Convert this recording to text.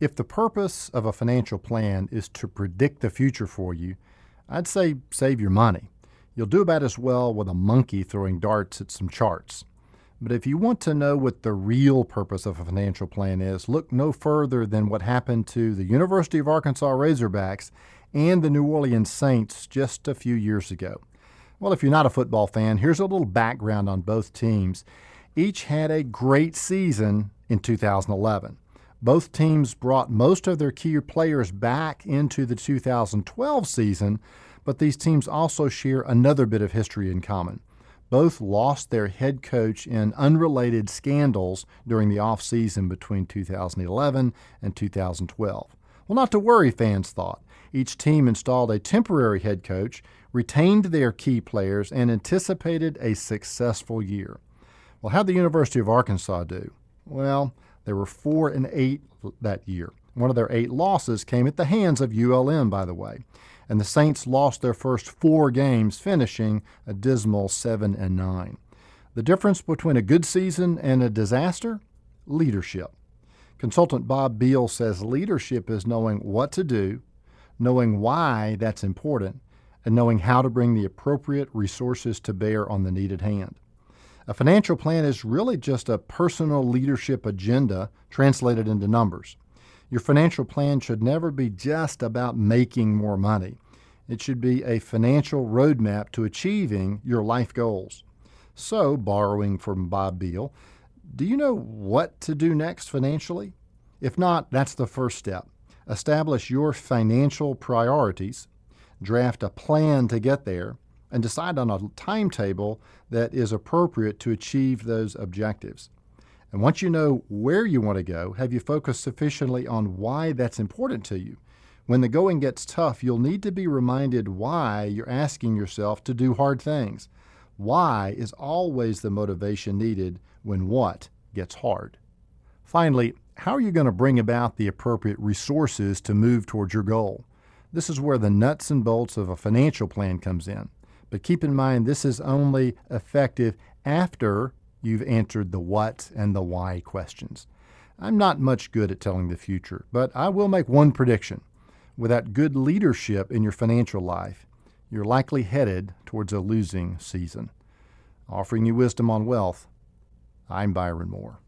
If the purpose of a financial plan is to predict the future for you, I'd say save your money. You'll do about as well with a monkey throwing darts at some charts. But if you want to know what the real purpose of a financial plan is, look no further than what happened to the University of Arkansas Razorbacks and the New Orleans Saints just a few years ago. Well, if you're not a football fan, here's a little background on both teams. Each had a great season in 2011. Both teams brought most of their key players back into the 2012 season, but these teams also share another bit of history in common. Both lost their head coach in unrelated scandals during the offseason between 2011 and 2012. Well, not to worry, fans thought. Each team installed a temporary head coach, retained their key players, and anticipated a successful year. Well, how'd the University of Arkansas do? Well, they were 4 and 8 that year. One of their eight losses came at the hands of ULM, by the way. And the Saints lost their first four games, finishing a dismal 7 and 9. The difference between a good season and a disaster? Leadership. Consultant Bob Beal says leadership is knowing what to do, knowing why that's important, and knowing how to bring the appropriate resources to bear on the needed hand. A financial plan is really just a personal leadership agenda translated into numbers. Your financial plan should never be just about making more money. It should be a financial roadmap to achieving your life goals. So, borrowing from Bob Beal, do you know what to do next financially? If not, that's the first step. Establish your financial priorities, draft a plan to get there, and decide on a timetable that is appropriate to achieve those objectives. And once you know where you want to go, have you focused sufficiently on why that's important to you? When the going gets tough, you'll need to be reminded why you're asking yourself to do hard things. Why is always the motivation needed when what gets hard. Finally, how are you going to bring about the appropriate resources to move towards your goal? This is where the nuts and bolts of a financial plan comes in. But keep in mind, this is only effective after you've answered the what and the why questions. I'm not much good at telling the future, but I will make one prediction. Without good leadership in your financial life, you're likely headed towards a losing season. Offering you wisdom on wealth, I'm Byron Moore.